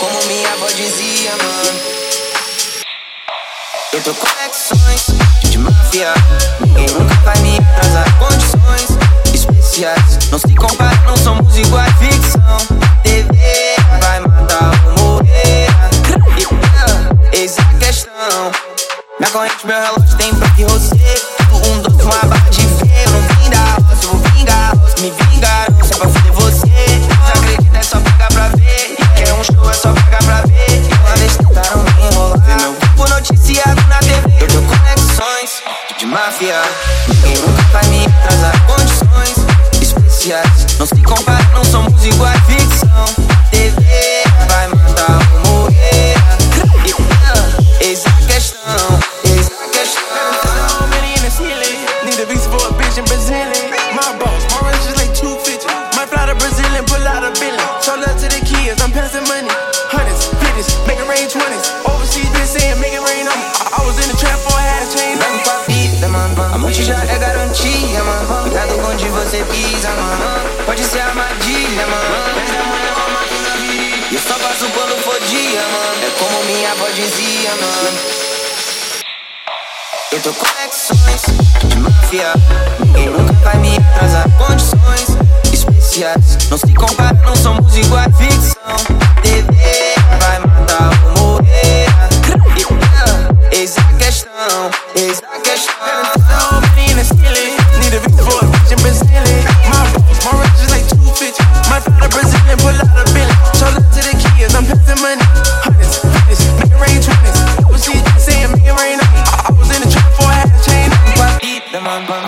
Como minha avó dizia, mano. Eu tô conexões de máfia. Ninguém nunca vai me atrasar. Condições especiais. Não se compara, não somos iguais. Ficção, TV vai matar ou morrer. Eis a questão. Minha corrente, meu relógio tem branco e rosé. Um doce, uma barra máfia Ninguém nunca vai me atrasar condições especiais. Não se compara, não somos iguais Ficção, TV vai mandar o Moreira Eis a questão, eis a questão. In the Need a visa for a bitch in My boss, my like 250 Might fly to Brazil and pull out a billion. So love to the kids, I'm passing money. Hundreds, fifties, make a range 20 já é garantia, mano. Cuidado onde você pisa, mano. Pode ser armadilha, mano. Mas da manhã com a máquina viria. E eu só passo quando for dia, mano. É como minha avó dizia, mano. Eu tô conexões de máfia. Ninguém nunca vai me atrasar. Condições especiais. Não se compara, não somos iguais. Ficção, TV vai matar a vida,